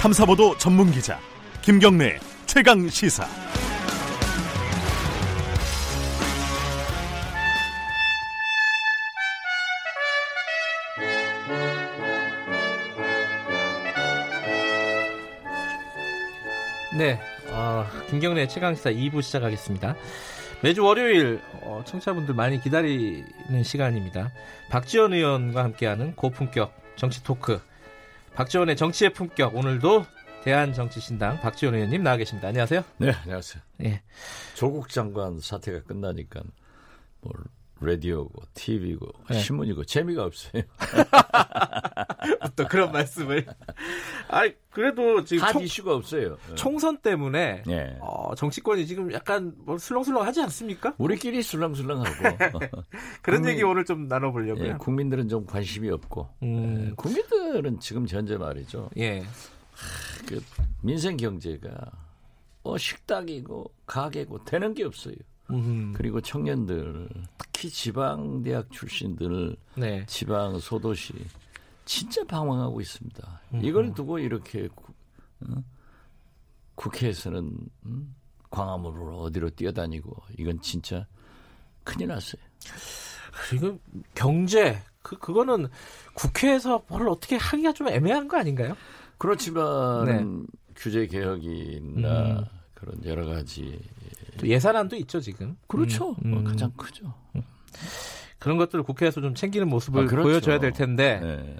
탐사보도 전문 기자 김경래 최강 시사. 네, 어, 김경래 최강시사 2부 시작하겠습니다. 매주 월요일 어, 청취자분들 많이 기다리는 시간입니다. 박지원 의원과 함께하는 고품격 정치 토크. 박지원의 정치의 품격 오늘도 대한정치신당 박지원 의원님 나와 계십니다. 안녕하세요. 네, 안녕하세요. 예. 조국 장관 사태가 끝나니까 뭐 라디오고 TV고 네. 신문이고 재미가 없어요. 또 그런 말씀을. 아, 그래도 지금 핫 총, 이슈가 없어요. 총선 때문에 네. 어, 정치권이 지금 약간 뭐 슬렁슬렁하지 않습니까? 우리끼리 술렁술렁하고 그런 국민- 얘기 오늘 좀 나눠보려고요. 예, 국민들은 좀 관심이 없고 음. 예, 국민들 은 지금 현재 말이죠. 예. 그 민생 경제가 어 식당이고 가게고 되는 게 없어요. 음. 그리고 청년들 특히 지방 대학 출신들 네. 지방 소도시 진짜 방황하고 있습니다. 이걸 두고 이렇게 구- 어? 국회에서는 음? 광화문으로 어디로 뛰어다니고 이건 진짜 큰일 났어요. 지금 경제 그 그거는 국회에서 뭘 어떻게 하기가 좀 애매한 거 아닌가요? 그렇지만 규제 개혁이나 네. 음. 그런 여러 가지 또 예산안도 있죠 지금. 그렇죠. 음, 뭐 음. 가장 크죠. 그런 것들을 국회에서 좀 챙기는 모습을 아, 그렇죠. 보여줘야 될 텐데 네.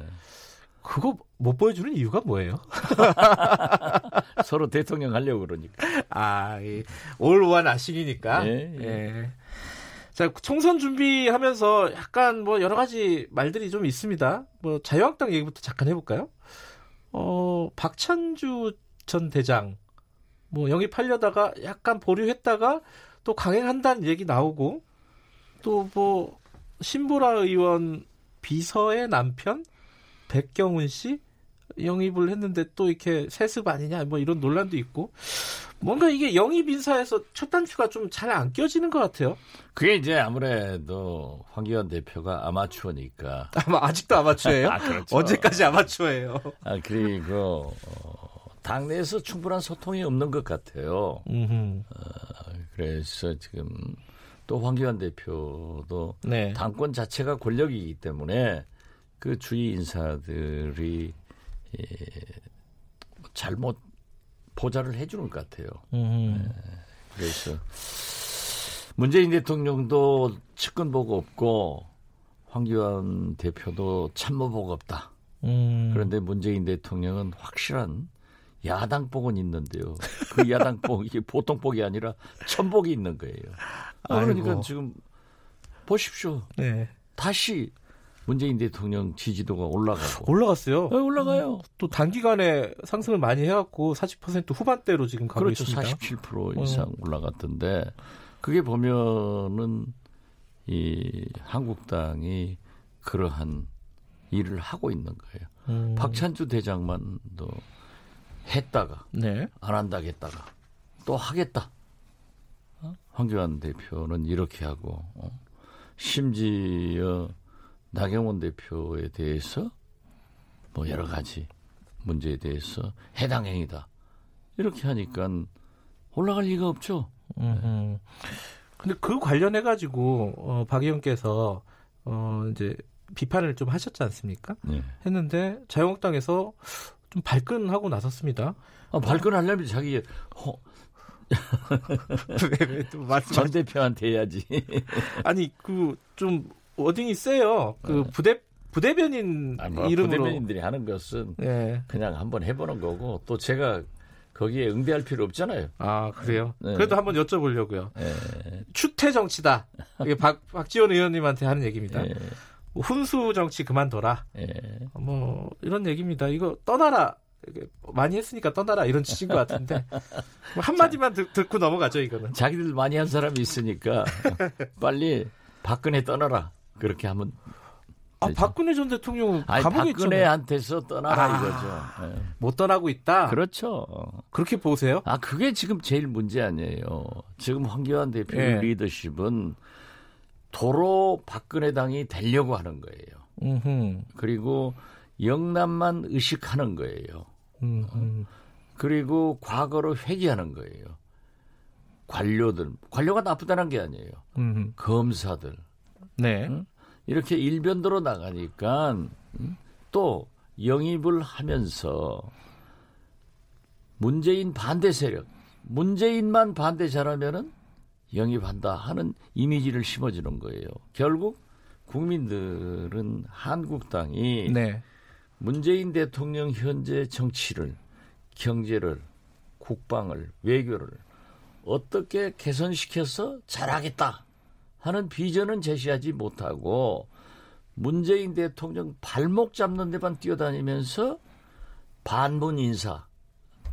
그거 못 보여주는 이유가 뭐예요? 서로 대통령 하려고 그러니까. 아, 올오한 아식이니까. 예, 예. 자, 총선 준비하면서 약간 뭐 여러 가지 말들이 좀 있습니다. 뭐 자유한국당 얘기부터 잠깐 해볼까요? 어, 박찬주 전 대장 뭐 영입하려다가 약간 보류했다가 또 강행한다는 얘기 나오고 또 뭐 신보라 의원 비서의 남편 백경훈 씨 영입을 했는데 또 이렇게 세습 아니냐 뭐 이런 논란도 있고 뭔가 이게 영입 인사에서 첫 단추가 좀 잘 안 껴지는 것 같아요. 그게 이제 아무래도 황교안 대표가 아마추어니까. 아마 아직도 아마추어예요? 아, 그렇죠. 언제까지 아마추어예요? 아, 그리고 어, 당내에서 충분한 소통이 없는 것 같아요. 음흠. 그래서 지금 또 황교안 대표도 네. 당권 자체가 권력이기 때문에 그 주위 인사들이 예, 잘못 보좌를 해주는 것 같아요. 음흠. 그래서 문재인 대통령도 측근보고 없고 황교안 대표도 참모보고 없다. 음. 그런데 문재인 대통령은 확실한 야당복은 있는데요. 그 야당복이 보통 복이 아니라 천복이 있는 거예요. 아, 그러니까 아이고. 지금 보십시오. 네. 다시 문재인 대통령 지지도가 올라가고 올라갔어요. 어, 올라가요. 또 단기간에 상승을 많이 해갖고 40% 후반대로 지금 가고 그렇죠. 있습니다. 47% 이상 올라갔던데 그게 보면은 이 한국당이 그러한 일을 하고 있는 거예요. 음. 박찬주 대장만도 했다가 네. 안 한다겠다가 또 하겠다. 어? 황교안 대표는 이렇게 하고 어? 심지어 나경원 대표에 대해서 뭐 여러 가지 문제에 대해서 해당 행위다. 이렇게 하니까 올라갈 리가 없죠. 음. 근데 그 관련해 가지고 어, 박 의원께서 어 이제 비판을 좀 하셨지 않습니까? 네. 했는데 자유한국당에서 좀 발끈하고 나섰습니다. 아, 발끈하려면 자기 어, 전 대표한테 해야지. 아니 그 좀 워딩이 세요. 그 부대 부대변인 아, 뭐 이름으로 부대변인들이 하는 것은 예. 그냥 한번 해보는 거고 또 제가 거기에 응대할 필요 없잖아요. 아 그래요. 네. 그래도 한번 여쭤보려고요. 예, 추태 정치다. 이게 박 박지원 의원님한테 하는 얘기입니다. 예, 훈수 정치 그만둬라. 예. 뭐 이런 얘기입니다. 이거 떠나라. 많이 했으니까 떠나라 이런 취지인 것 같은데 뭐 한마디만 듣, 듣고 넘어가죠 이거는. 자기들 많이 한 사람이 있으니까 빨리 박근혜 떠나라. 그렇게 하면 아 되죠. 박근혜 전 대통령은 아니 감옥에. 박근혜한테서 떠나라 아. 이거죠. 예. 못 떠나고 있다. 그렇죠. 그렇게 보세요? 아 그게 지금 제일 문제 아니에요. 지금 황교안 대표 예. 의 리더십은 도로 박근혜 당이 되려고 하는 거예요. 음흠. 그리고 영남만 의식하는 거예요. 음, 음. 그리고 과거로 회귀하는 거예요. 관료들, 관료가 나쁘다는 게 아니에요. 음. 검사들. 네. 응? 이렇게 일변도로 나가니까 응? 또 영입을 하면서 문재인 반대 세력, 문재인만 반대 잘하면은 영입한다 하는 이미지를 심어주는 거예요. 결국 국민들은 한국당이 네. 문재인 대통령 현재 정치를, 경제를, 국방을, 외교를 어떻게 개선시켜서 잘하겠다 하는 비전은 제시하지 못하고 문재인 대통령 발목 잡는 데만 뛰어다니면서 반문 인사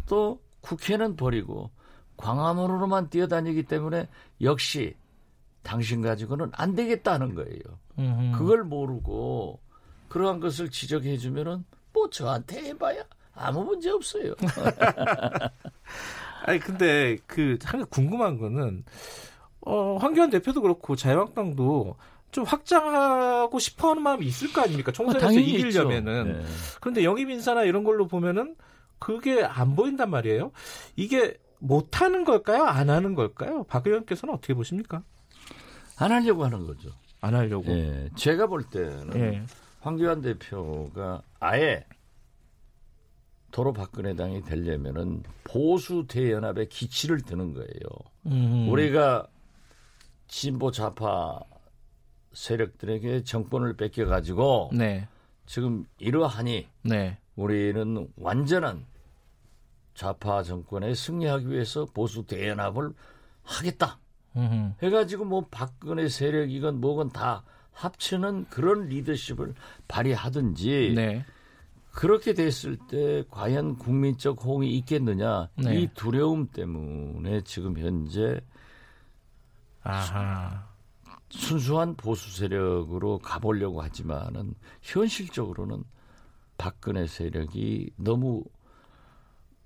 또 국회는 버리고 광화문으로만 뛰어다니기 때문에 역시 당신 가지고는 안 되겠다는 거예요. 음. 그걸 모르고 그러한 것을 지적해 주면은 뭐 저한테 해봐야 아무 문제 없어요. 아니 근데 그한 궁금한 거는 어 황교안 대표도 그렇고 자유한국당도 좀 확장하고 싶어하는 마음이 있을 거 아닙니까? 총선에서 당연히 이기려면은. 네. 그런데 영입 인사나 이런 걸로 보면은 그게 안 보인단 말이에요. 이게 못 하는 걸까요? 안 하는 걸까요? 박 의원께서는 어떻게 보십니까? 안 하려고 하는 거죠. 안 하려고. 예, 제가 볼 때는 예. 황교안 대표가 아예 도로 박근혜 당이 되려면은 보수 대연합의 기치를 드는 거예요. 음. 우리가 진보 좌파 세력들에게 정권을 뺏겨 가지고 네. 지금 이러하니 네. 우리는 완전한 좌파 정권에 승리하기 위해서 보수 대연합을 하겠다. 음. 해가지고 뭐 박근혜 세력이건 뭐건 다 합치는 그런 리더십을 발휘하든지 네. 그렇게 됐을 때 과연 국민적 호응이 있겠느냐 네. 이 두려움 때문에 지금 현재 아하. 순수한 보수 세력으로 가보려고 하지만은 현실적으로는 박근혜 세력이 너무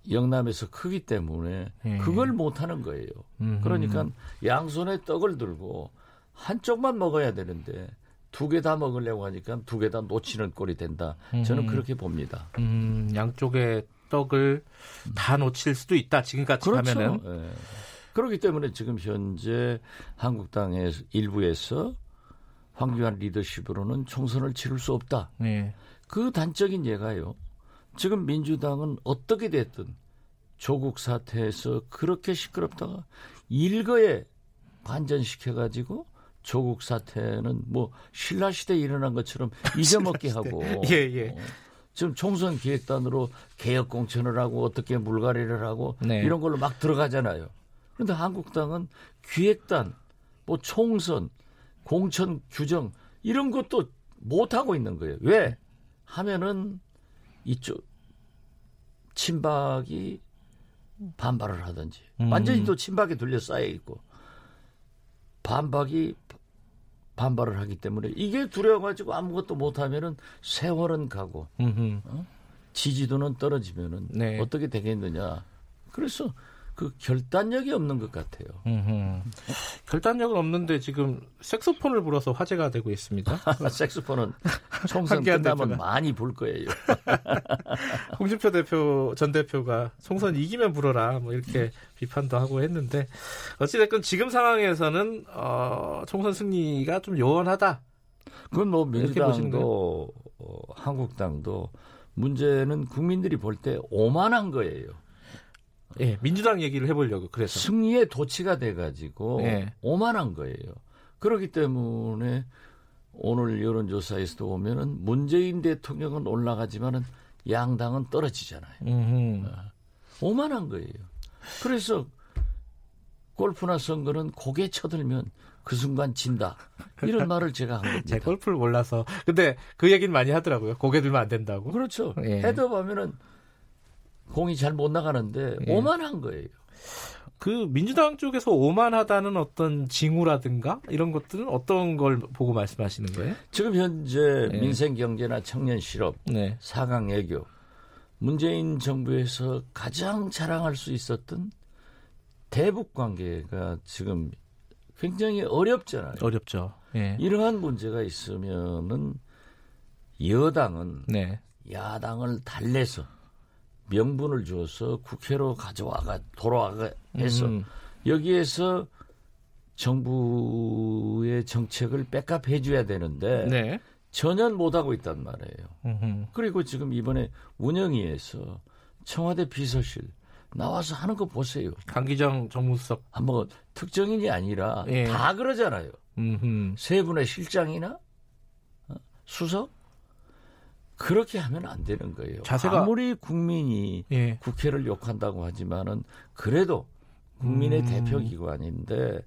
영남에서 크기 때문에 예. 그걸 못하는 거예요. 음흠. 그러니까 양손에 떡을 들고 한쪽만 먹어야 되는데 두 개 다 먹으려고 하니까 두 개 다 놓치는 꼴이 된다. 저는 음. 그렇게 봅니다. 음, 양쪽의 떡을 다 놓칠 수도 있다. 지금까지 하면은. 예. 그렇기 때문에 지금 현재 한국당의 일부에서 황교안 리더십으로는 총선을 치를 수 없다. 네. 그 단적인 예가요. 지금 민주당은 어떻게 됐든 조국 사태에서 그렇게 시끄럽다가 일거에 반전시켜가지고 조국 사태는 뭐 신라 시대에 일어난 것처럼 잊어먹게 하고 예, 예. 어, 지금 총선 기획단으로 개혁 공천을 하고 어떻게 물갈이를 하고 네. 이런 걸로 막 들어가잖아요. 그런데 한국당은 기획단, 뭐 총선, 공천 규정 이런 것도 못 하고 있는 거예요. 왜? 하면은 이쪽 친박이 반발을 하든지 음. 완전히 또 친박에 둘러싸여 있고 반박이 반발을 하기 때문에 이게 두려워가지고 아무것도 못하면은 세월은 가고 음흠. 지지도는 떨어지면은 네. 어떻게 되겠느냐. 그래서 그 결단력이 없는 것 같아요. 음흠. 결단력은 없는데 지금 색소폰을 불어서 화제가 되고 있습니다. 색소폰은 총선 끝나면. 많이 불 거예요. 홍준표 대표 전 대표가 총선 이기면 불어라 뭐 이렇게 비판도 하고 했는데 어찌됐건 지금 상황에서는 어, 총선 승리가 좀 요원하다. 그건 뭐 민주당도 어, 한국당도 문제는 국민들이 볼 때 오만한 거예요. 예, 민주당 얘기를 해보려고 그래서. 승리의 도치가 돼가지고 네. 오만한 거예요. 그렇기 때문에 오늘 여론조사에서도 보면은 문재인 대통령은 올라가지만은 양당은 떨어지잖아요. 음흠. 오만한 거예요. 그래서 골프나 선거는 고개 쳐들면 그 순간 진다. 이런 말을 제가 한 겁니다. 제 골프를 몰라서. 근데 그 얘기는 많이 하더라고요. 고개 들면 안 된다고. 그렇죠. 예. 헤드업 하면은 공이 잘 못 나가는데 예. 오만한 거예요. 그 민주당 쪽에서 오만하다는 어떤 징후라든가 이런 것들은 어떤 걸 보고 말씀하시는 거예요? 지금 현재 예. 민생 경제나 청년 실업, 네. 4강 외교 문재인 정부에서 가장 자랑할 수 있었던 대북 관계가 지금 굉장히 어렵잖아요. 어렵죠. 예. 이러한 문제가 있으면은 여당은 네. 야당을 달래서 명분을 줘서 국회로 가져와가 돌아와가 해서 음. 여기에서 정부의 정책을 백업해 줘야 되는데 네. 전혀 못 하고 있단 말이에요. 음흠. 그리고 지금 이번에 운영위에서 청와대 비서실 나와서 하는 거 보세요. 강기정 정무수석. 한번 특정인이 아니라 예. 다 그러잖아요. 음흠. 세 분의 실장이나 어, 수석 그렇게 하면 안 되는 거예요. 자세가- 아무리 국민이 예. 국회를 욕한다고 하지만은 그래도 국민의 음. 대표 기관인데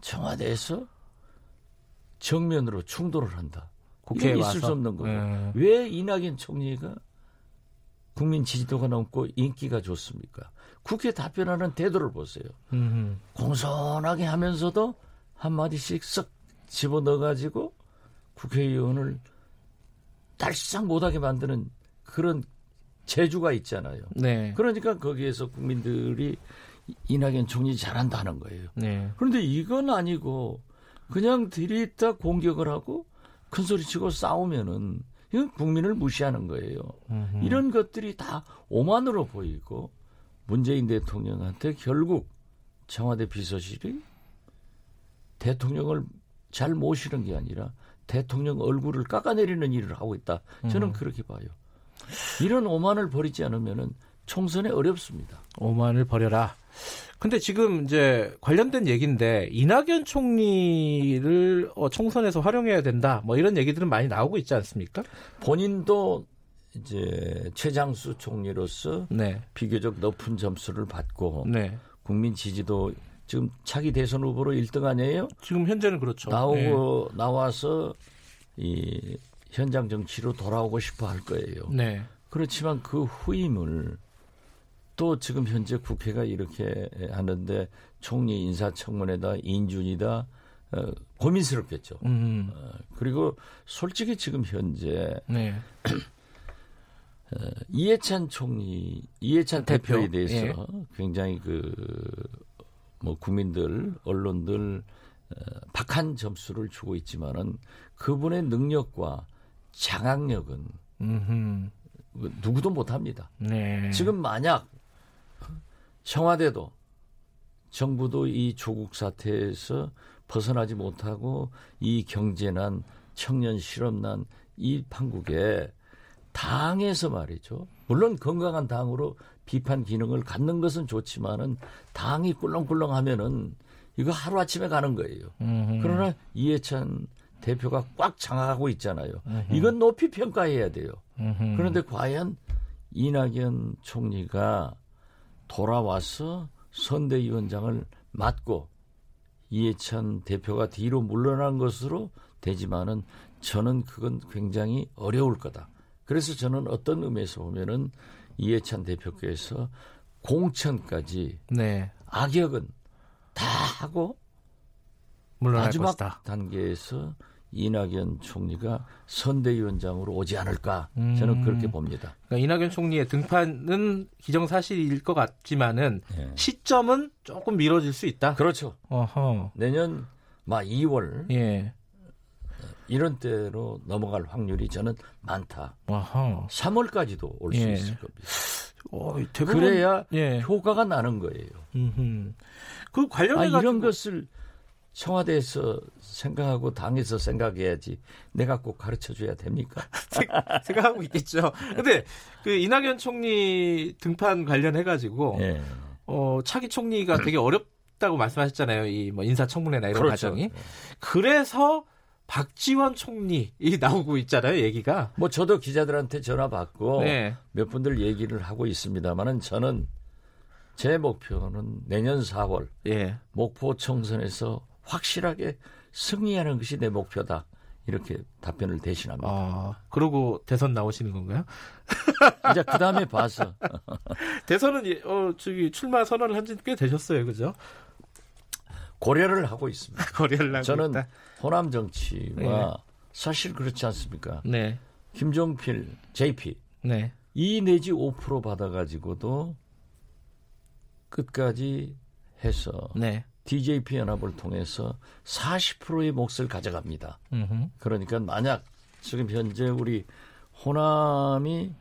청와대에서 정면으로 충돌을 한다. 국회에 이건 와서. 있을 수 없는 거예요. 예. 왜 이낙연 총리가 국민 지지도가 높고 인기가 좋습니까? 국회 답변하는 태도를 보세요. 음흠. 공손하게 하면서도 한마디씩 쓱 집어넣어가지고 국회의원을 딸싹 못하게 만드는 그런 재주가 있잖아요. 네. 그러니까 거기에서 국민들이 이- 이낙연 총리 잘한다는 거예요. 네. 그런데 이건 아니고 그냥 들이다 공격을 하고 큰 소리 치고 싸우면은 이건 국민을 무시하는 거예요. 음흠. 이런 것들이 다 오만으로 보이고 문재인 대통령한테 결국 청와대 비서실이 대통령을 잘 모시는 게 아니라 대통령 얼굴을 깎아내리는 일을 하고 있다. 저는 그렇게 봐요. 이런 오만을 버리지 않으면은 총선에 어렵습니다. 오만을 버려라. 근데 지금 이제 관련된 얘기인데 이낙연 총리를 어, 총선에서 활용해야 된다. 뭐 이런 얘기들은 많이 나오고 있지 않습니까? 본인도 이제 최장수 총리로서 네. 비교적 높은 점수를 받고 네. 국민 지지도 지금 차기 대선 후보로 1등 아니에요? 지금 현재는 그렇죠. 나오고 나와서 이 현장 정치로 돌아오고 싶어 할 거예요. 네. 네. 그렇지만 그 후임을 또 지금 현재 국회가 이렇게 하는데 총리 인사청문회다 인준이다 어, 고민스럽겠죠. 음. 어, 그리고 솔직히 지금 현재 네. 이해찬 총리, 이해찬 대표, 대표 에 대해서 예. 굉장히 그 뭐 국민들, 언론들 어, 박한 점수를 주고 있지만은 그분의 능력과 장악력은 음흠. 누구도 못합니다. 네. 지금 만약 청와대도 정부도 이 조국 사태에서 벗어나지 못하고 이 경제난 청년 실업난 이 판국에 당에서 말이죠. 물론 건강한 당으로 비판 기능을 갖는 것은 좋지만은 당이 꿀렁꿀렁하면은 이거 하루 아침에 가는 거예요. 음흠. 그러나 이해찬 대표가 꽉 장악하고 있잖아요. 이건 높이 평가해야 돼요. 음흠. 그런데 과연 이낙연 총리가 돌아와서 선대위원장을 맡고 이해찬 대표가 뒤로 물러난 것으로 되지만은 저는 그건 굉장히 어려울 거다. 그래서 저는 어떤 의미에서 보면은 이해찬 대표께서 공천까지 네. 악역은 다 하고 물러날 마지막 것이다. 단계에서 이낙연 총리가 선대위원장으로 오지 않을까 음. 저는 그렇게 봅니다. 그러니까 이낙연 총리의 등판은 기정사실일 것 같지만은 예. 시점은 조금 미뤄질 수 있다. 그렇죠. 어허. 내년 막 2월 예. 이런 때로 넘어갈 확률이 저는 많다. 어허. 3월까지도 올수 예. 있을 겁니다. 어, 대부분 그래야 예. 효과가 나는 거예요. 음흠. 그 아, 관련해 가지고 이런 것을 청와대에서 생각하고 당에서 생각해야지 내가 꼭 가르쳐 줘야 됩니까? 생각하고 있겠죠. 근데 그 이낙연 총리 등판 관련해 가지고 예. 어, 차기 총리가 되게 어렵다고 말씀하셨잖아요. 이 뭐 인사청문회나 이런 그렇죠. 과정이. 그래서 박지원 총리 이 나오고 있잖아요, 얘기가. 뭐 저도 기자들한테 전화 받고 네. 몇 분들 얘기를 하고 있습니다만은 저는 제 목표는 내년 4월 예. 목포 총선에서 확실하게 승리하는 것이 내 목표다. 이렇게 답변을 대신합니다. 아, 그러고 대선 나오시는 건가요? 이제 그 다음에 봐서 대선은 예, 어, 저기 출마 선언을 한 지 꽤 되셨어요. 그죠? 고려를 하고 있습니다. 거리를 나고 저는 있다. 호남 정치와 사실 그렇지 않습니까? 네. 김종필, JP 네. 2 내지 5% 받아가지고도 끝까지 해서 네. DJP 연합을 통해서 40%의 몫을 가져갑니다. 음흠. 그러니까 만약 지금 현재 우리 호남이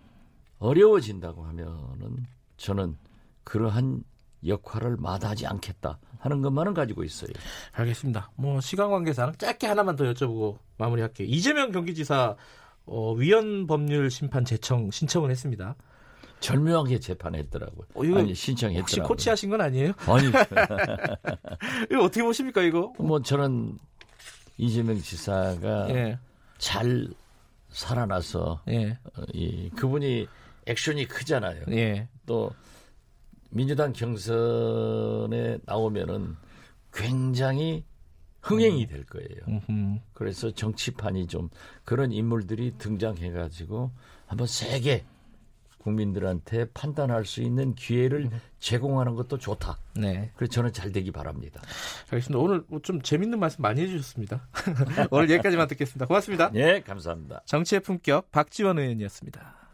어려워진다고 하면은 저는 그러한 역할을 마다하지 않겠다 하는 것만은 가지고 있어요. 알겠습니다. 뭐 시간 관계상 짧게 하나만 더 여쭤보고 마무리할게요. 이재명 경기지사 어, 위헌 법률 심판 제청 신청을 했습니다. 절묘하게 재판했더라고요. 어, 아니 신청했더라고요. 혹시 코치하신 건 아니에요? 아니 이거 어떻게 보십니까 이거? 뭐 저는 이재명 지사가 예, 잘 살아나서 예, 어, 이 그분이 액션이 크잖아요. 예. 또 민주당 경선에 나오면은 굉장히 흥행이 될 거예요. 음흠. 그래서 정치판이 좀 그런 인물들이 등장해가지고 한번 세게 국민들한테 판단할 수 있는 기회를 제공하는 것도 좋다. 네. 그래서 저는 잘 되기 바랍니다. 알겠습니다. 오늘 뭐좀 재밌는 말씀 많이 해주셨습니다. 오늘 여기까지만 듣겠습니다. 고맙습니다. 예, 감사합니다. 정치의 품격 박지원 의원이었습니다.